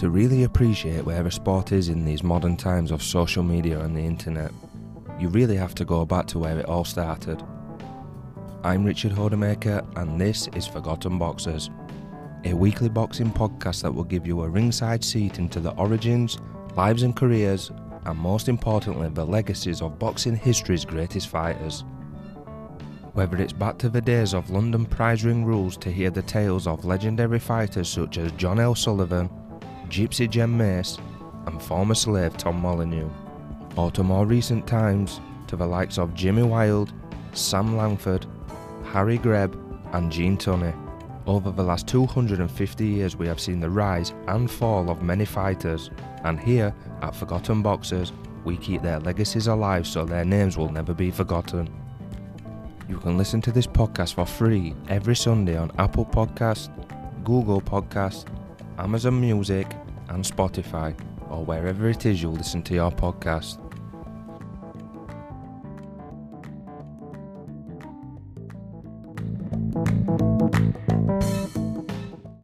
To really appreciate where a sport is in these modern times of social media and the internet, you really have to go back to where it all started. I'm Richard Hodemaker, and this is Forgotten Boxers, a weekly boxing podcast that will give you a ringside seat into the origins, lives, and careers, and most importantly, the legacies of boxing history's greatest fighters. Whether it's back to the days of London prize ring rules to hear the tales of legendary fighters such as John L. Sullivan, Gypsy Jem Mace, and former slave Tom Molyneux, or to more recent times to the likes of Jimmy Wilde, Sam Langford, Harry Greb, and Gene Tunney. Over the last 250 years, we have seen the rise and fall of many fighters, and here at Forgotten Boxers, we keep their legacies alive so their names will never be forgotten. You can listen to this podcast for free every Sunday on Apple Podcast, Google Podcast, Amazon Music, and Spotify, or wherever it is you listen to your podcast.